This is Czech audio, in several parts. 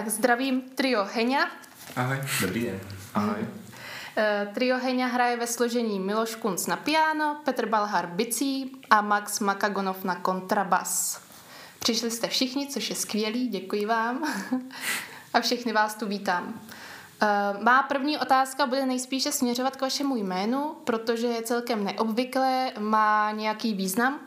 Tak zdravím trio Heňa. Ahoj. Dobrý den. Ahoj. Uh, trio Heňa hraje ve složení Miloš Kunc na piano, Petr Balhar bicí a Max Makagonov na kontrabas. Přišli jste všichni, což je skvělý, děkuji vám. a všechny vás tu vítám. Uh, má první otázka bude nejspíše směřovat k vašemu jménu, protože je celkem neobvyklé, má nějaký význam?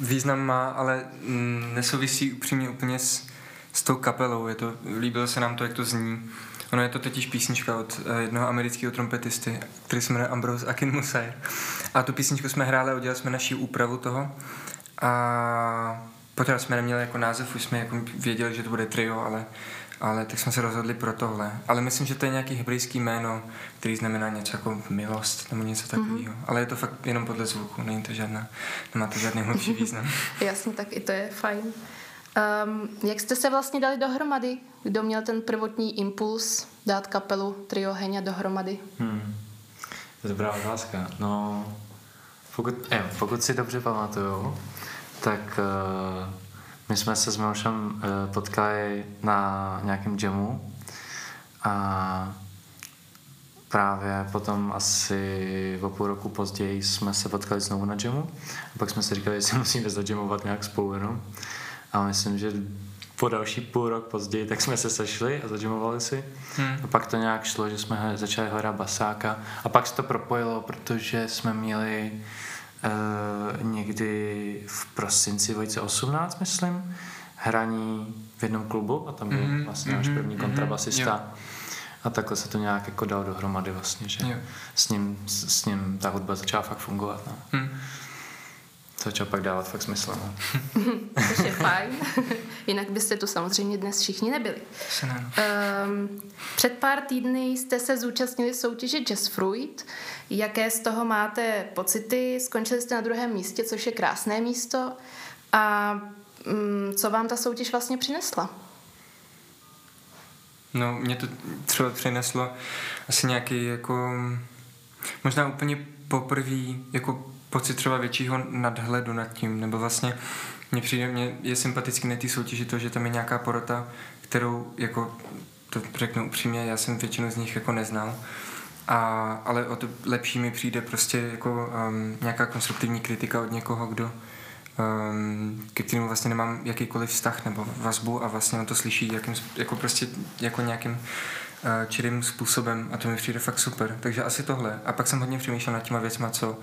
Význam má, ale mm, nesouvisí upřímně úplně s, s tou kapelou. Je to, líbilo se nám to, jak to zní. Ono je to totiž písnička od uh, jednoho amerického trompetisty, který se jmenuje Ambrose Akin Musair. A tu písničku jsme hráli a udělali jsme naši úpravu toho. A poté jsme neměli jako název, už jsme jako věděli, že to bude trio, ale ale tak jsme se rozhodli pro tohle. Ale myslím, že to je nějaký hebrejský jméno, který znamená něco jako milost nebo něco takového. Mm-hmm. Ale je to fakt jenom podle zvuku, není to žádná, nemá to žádný hlubší význam. Jasně, tak i to je fajn. Um, jak jste se vlastně dali dohromady? Kdo měl ten prvotní impuls dát kapelu Trio Heňa dohromady? Hmm. Dobrá otázka. No, pokud, je, pokud si dobře pamatuju, tak uh, my jsme se s Milošem eh, potkali na nějakém jamu a právě potom asi o půl roku později jsme se potkali znovu na jamu a pak jsme si říkali, jestli musíme zajamovat nějak spolu jenom. A myslím, že po další půl rok později, tak jsme se sešli a zajamovali si. Hmm. A pak to nějak šlo, že jsme začali hrát basáka. A pak se to propojilo, protože jsme měli uh, někdy v prosinci 2018, myslím, hraní v jednom klubu a tam byl mm-hmm, vlastně náš mhm, první mm-hmm, kontrabasista. A takhle se to nějak jako dal dohromady vlastně, že jo. s ním, s, s ním ta hudba začala fakt fungovat. No. Mm. To začal pak dávat fakt smysl. No. Což je fajn. Jinak byste tu samozřejmě dnes všichni nebyli. Um, před pár týdny jste se zúčastnili soutěže Jazz Fruit. Jaké z toho máte pocity? Skončili jste na druhém místě, což je krásné místo. A um, co vám ta soutěž vlastně přinesla? No, mě to třeba přineslo asi nějaký jako možná úplně poprvé jako pocit třeba většího nadhledu nad tím, nebo vlastně mně přijde, mě je sympatický na té soutěži to, že tam je nějaká porota, kterou jako to řeknu upřímně, já jsem většinu z nich jako neznal, a, ale o to lepší mi přijde prostě jako um, nějaká konstruktivní kritika od někoho, kdo um, ke kterému vlastně nemám jakýkoliv vztah nebo vazbu a vlastně on to slyší jakým, jako prostě jako nějakým uh, čirým způsobem a to mi přijde fakt super. Takže asi tohle. A pak jsem hodně přemýšlel nad těma věcma, co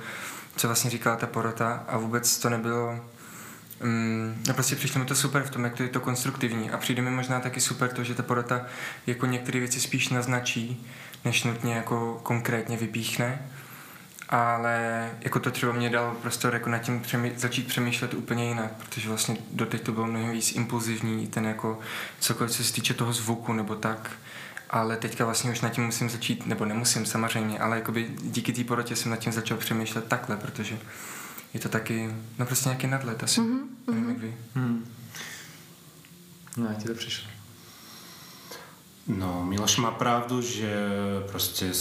co vlastně říkala ta porota a vůbec to nebylo Mm, no prostě přišlo mi to super v tom, jak to je to konstruktivní. A přijde mi možná taky super to, že ta porota jako některé věci spíš naznačí, než nutně jako konkrétně vypíchne, ale jako to třeba mě dalo prostor jako nad tím přemý, začít přemýšlet úplně jinak, protože vlastně doteď to bylo mnohem víc impulzivní, ten jako cokoliv, co se týče toho zvuku nebo tak, ale teďka vlastně už nad tím musím začít, nebo nemusím samozřejmě, ale jakoby díky té porotě jsem nad tím začal přemýšlet takhle, protože je to taky, no prostě nějaký nadlet asi, mm-hmm. nevím jak vy. Mm. No, jak ti to přišlo? No, Miloš má pravdu, že prostě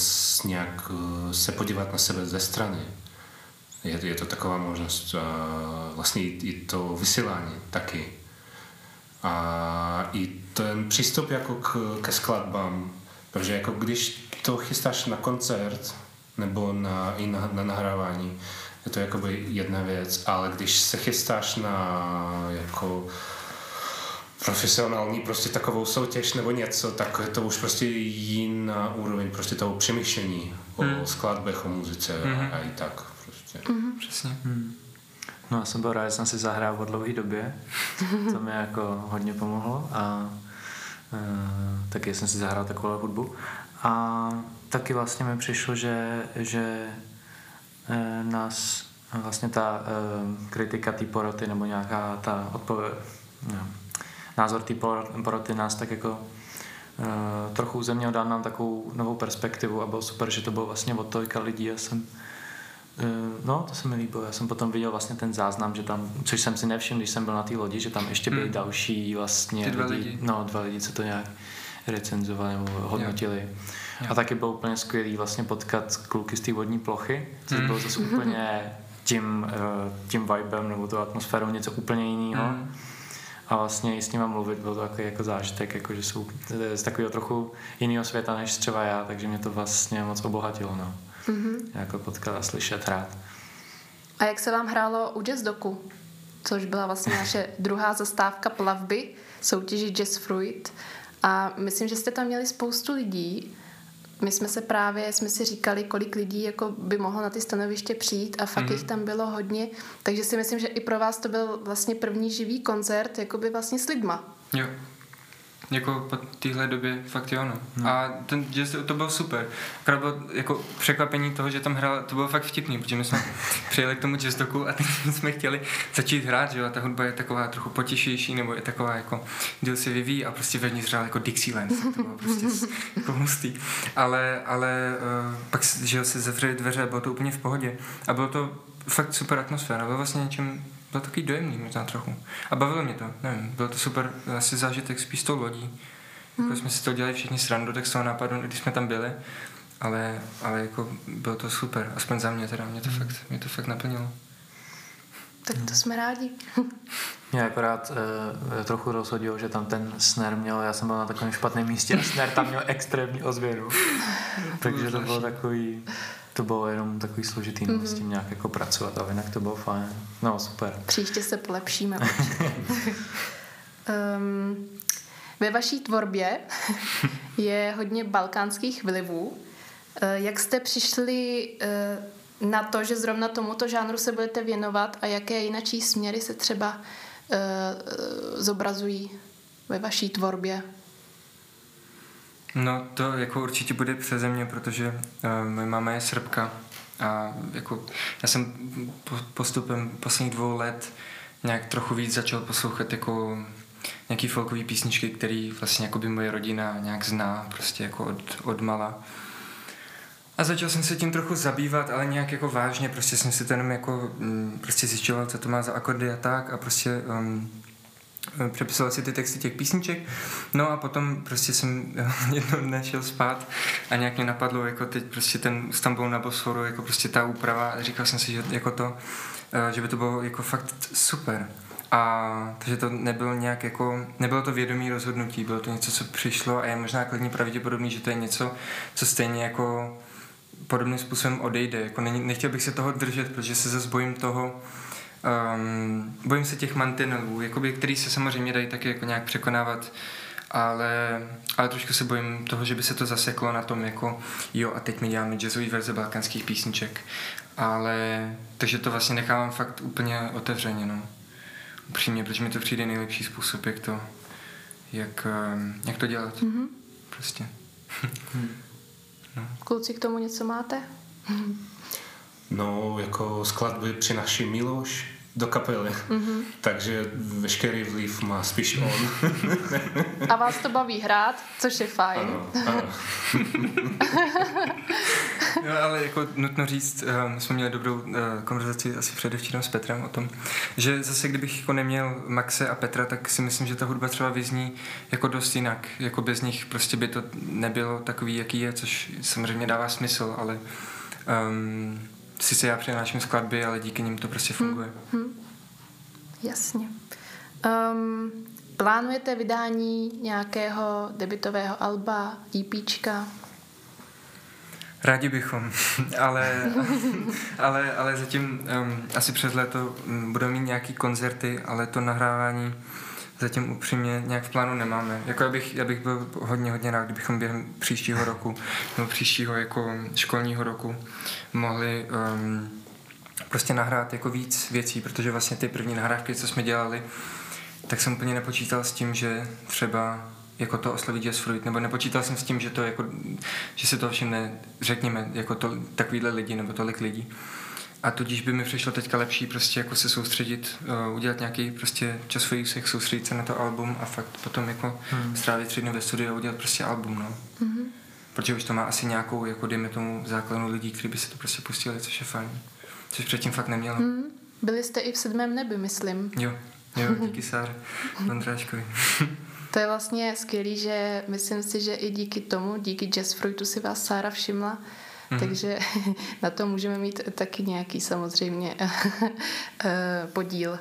nějak eh, se podívat na sebe ze strany. Je, je to taková možnost. A vlastně i, i to vysílání taky a i ten přístup jako k, ke skladbám, protože jako když to chystáš na koncert nebo na, i na, na nahrávání, je to jakoby jedna věc, ale když se chystáš na jako profesionální prostě takovou soutěž nebo něco, tak je to už prostě jiná úroveň prostě toho přemýšlení hmm. o skladbech, o muzice hmm. a, a i tak prostě. Hmm. Přesně. Hmm. No já jsem byl rád, že jsem si zahrál po dlouhé době, to mi jako hodně pomohlo a e, taky jsem si zahrál takovou hudbu. A taky vlastně mi přišlo, že, že e, nás vlastně ta e, kritika té poroty nebo nějaká ta odpověď, no, názor té poroty nás tak jako e, trochu ze mě dal nám takovou novou perspektivu a bylo super, že to bylo vlastně od tolika lidí. Já jsem no, to se mi líbilo. Já jsem potom viděl vlastně ten záznam, že tam, což jsem si nevšiml, když jsem byl na té lodi, že tam ještě byli hmm. další vlastně Ty dva lidi, lidi. No, dva lidi, co to nějak recenzovali nebo hodnotili. Jo. Jo. A taky bylo úplně skvělý vlastně potkat kluky z té vodní plochy, což hmm. bylo zase úplně tím, eh, tím vibem nebo tou atmosférou něco úplně jiného. Hmm. a vlastně i s nima mluvit byl to takový jako zážitek, jako že jsou z takového trochu jiného světa než třeba já, takže mě to vlastně moc obohatilo, no. Mm-hmm. Jako potkat a slyšet hrát. A jak se vám hrálo u Jazz Doku? Což byla vlastně naše druhá zastávka plavby, soutěži Jazz Fruit. A myslím, že jste tam měli spoustu lidí. My jsme se právě, jsme si říkali, kolik lidí jako by mohlo na ty stanoviště přijít a fakt mm-hmm. jich tam bylo hodně. Takže si myslím, že i pro vás to byl vlastně první živý koncert, jako by vlastně s lidma. Jo. Jako po téhle době fakt jo, no. Hmm. A ten jazz, to byl super. Akorát bylo jako překvapení toho, že tam hrál, to bylo fakt vtipný, protože my jsme přijeli k tomu jazzdoku a teď jsme chtěli začít hrát, že jo, a ta hudba je taková trochu potěšnější, nebo je taková jako, díl se vyvíjí a prostě vevnitř hrál jako Dixieland, to bylo prostě jako hustý. Ale, ale uh, pak, že jo, se zavřeli dveře, bylo to úplně v pohodě. A bylo to fakt super atmosféra, bylo vlastně něčím byl takový dojemný možná trochu. A bavilo mě to, nevím, byl to super asi zážitek spíš s tou lodí. Hmm. Jako jsme si to dělali všichni srandu, tak z toho nápadu, když jsme tam byli, ale, ale jako bylo to super, aspoň za mě teda, mě to, hmm. fakt, mě to fakt naplnilo. Tak to jsme rádi. Mě akorát e, trochu rozhodilo, že tam ten sner měl, já jsem byl na takovém špatném místě a sner tam měl extrémní ozvěnu. Takže to bylo takový, to bylo jenom takový složitý mm-hmm. s tím nějak jako pracovat, a jinak to bylo fajn. No, super. Příště se polepšíme. um, ve vaší tvorbě je hodně balkánských vlivů. Eh, jak jste přišli eh, na to, že zrovna tomuto žánru se budete věnovat a jaké jinačí směry se třeba eh, zobrazují ve vaší tvorbě? No to jako určitě bude přeze mě, protože uh, moje máma je srbka a jako já jsem postupem posledních dvou let nějak trochu víc začal poslouchat jako nějaký folkový písničky, který vlastně jako by moje rodina nějak zná prostě jako od, od mala. A začal jsem se tím trochu zabývat, ale nějak jako vážně, prostě jsem si jenom jako mm, prostě zjišťoval, co to má za akordy a tak a prostě um, přepisoval si ty texty těch písniček. No a potom prostě jsem jednou dne šel spát a nějak mě napadlo jako teď prostě ten Stambul na Bosforu, jako prostě ta úprava říkal jsem si, že jako to, eh, že by to bylo jako fakt super. A takže to nebylo nějak jako, nebylo to vědomí rozhodnutí, bylo to něco, co přišlo a je možná klidně pravděpodobný, že to je něco, co stejně jako podobným způsobem odejde. Jako ne, nechtěl bych se toho držet, protože se zase bojím toho, Um, bojím se těch mantinelů, jakoby, který se samozřejmě dají taky jako nějak překonávat, ale, ale trošku se bojím toho, že by se to zaseklo na tom jako jo a teď mi děláme jazzový verze balkánských písniček. Ale, takže to vlastně nechávám fakt úplně otevřeně, no. Upřímně, protože mi to přijde nejlepší způsob, jak to, jak, jak to dělat. Mm-hmm. Prostě. no. Kluci, k tomu něco máte? No, jako skladby přináší Miloš, do kapely. Mm-hmm. Takže veškerý vliv má spíš on. A vás to baví hrát, což je fajn. Ano, ano. no, ale jako nutno říct, uh, my jsme měli dobrou uh, konverzaci asi předevčírem s Petrem o tom, že zase kdybych jako neměl Maxe a Petra, tak si myslím, že ta hudba třeba vyzní jako dost jinak. Jako bez nich prostě by to nebylo takový, jaký je, což samozřejmě dává smysl, ale um, sice já přináším skladby, ale díky nim to prostě funguje. Hmm. Hmm. Jasně. Um, plánujete vydání nějakého debitového alba, EPčka? Rádi bychom, ale, ale, ale zatím um, asi přes léto um, budeme mít nějaký koncerty, ale to nahrávání zatím upřímně nějak v plánu nemáme. Jako já bych, já bych byl hodně, hodně rád, kdybychom během příštího roku nebo příštího jako školního roku mohli um, prostě nahrát jako víc věcí, protože vlastně ty první nahrávky, co jsme dělali, tak jsem úplně nepočítal s tím, že třeba jako to osloví Jazz Fruit, nebo nepočítal jsem s tím, že to jako, že se to všimne, řekněme, jako to, takovýhle lidi, nebo tolik lidí. A tudíž by mi přišlo teďka lepší prostě jako se soustředit, uh, udělat nějaký prostě časový úsek, soustředit se na to album a fakt potom jako hmm. strávit tři dny ve studiu a udělat prostě album, no. Mm-hmm. Protože už to má asi nějakou, jako dejme tomu, základnu lidí, kteří by se to prostě pustili, což je fajn. Což předtím fakt nemělo. Mm. Byli jste i v sedmém nebi, myslím. Jo, jo, díky Sáře Vondráškovi. to je vlastně skvělý, že myslím si, že i díky tomu, díky Jazz Fruitu si vás Sára všimla, Mm-hmm. Takže na to můžeme mít taky nějaký samozřejmě eh, podíl.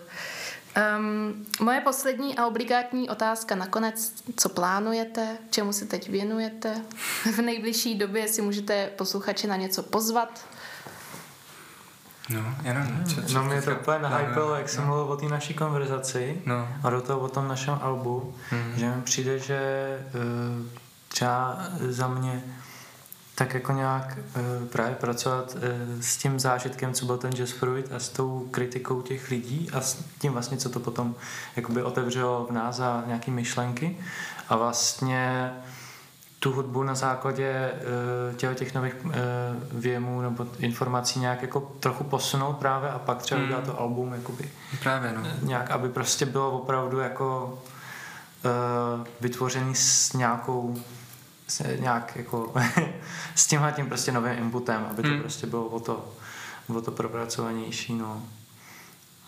Um, moje poslední a obligátní otázka nakonec, co plánujete, čemu se teď věnujete? V nejbližší době si můžete posluchače na něco pozvat. No, já nevím. Co, co No mě to úplně nahypilo, plánujeme. jak jsem no. mluvil o té naší konverzaci No. a do toho o tom našem albu, Mhm. že mi přijde, že uh, třeba za mě tak jako nějak uh, právě pracovat uh, s tím zážitkem, co byl ten Jazz Fruit a s tou kritikou těch lidí a s tím vlastně, co to potom jakoby otevřelo v nás a nějaký myšlenky a vlastně tu hudbu na základě uh, těch, nových uh, věmů nebo informací nějak jako trochu posunout právě a pak třeba Mm. udělat to album jakoby Právě, no. nějak, aby prostě bylo opravdu jako uh, vytvořený s nějakou s nějak jako s tímhle tím prostě novým inputem, aby to Hmm. prostě bylo o to, o to propracovanější, no.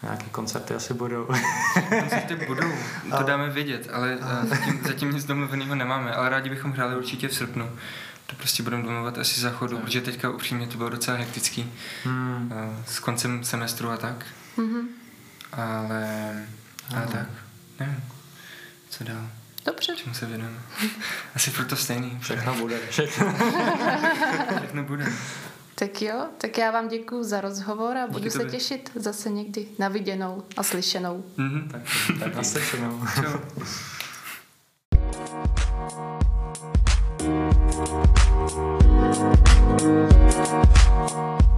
Nějaký koncerty asi budou. Koncerty budou, to Ale- dáme vědět, ale eh, zatím, zatím nic domluveného nemáme, ale rádi bychom hráli určitě v srpnu. To prostě budeme domluvat asi za chodu, protože teďka upřímně to bylo docela hektický hmm. eh, s koncem semestru a tak, Mhm. ale, ale tak, nevím, co dál, Dobře. čemu se věnujeme. Asi furt to stejný, Všechno bude. Všechno. všechno bude. Tak jo, tak já vám děkuji za rozhovor a budu Díky se tobě. těšit zase někdy na viděnou a slyšenou. Mhm. tak, tak naslyšenou. Čau. Thank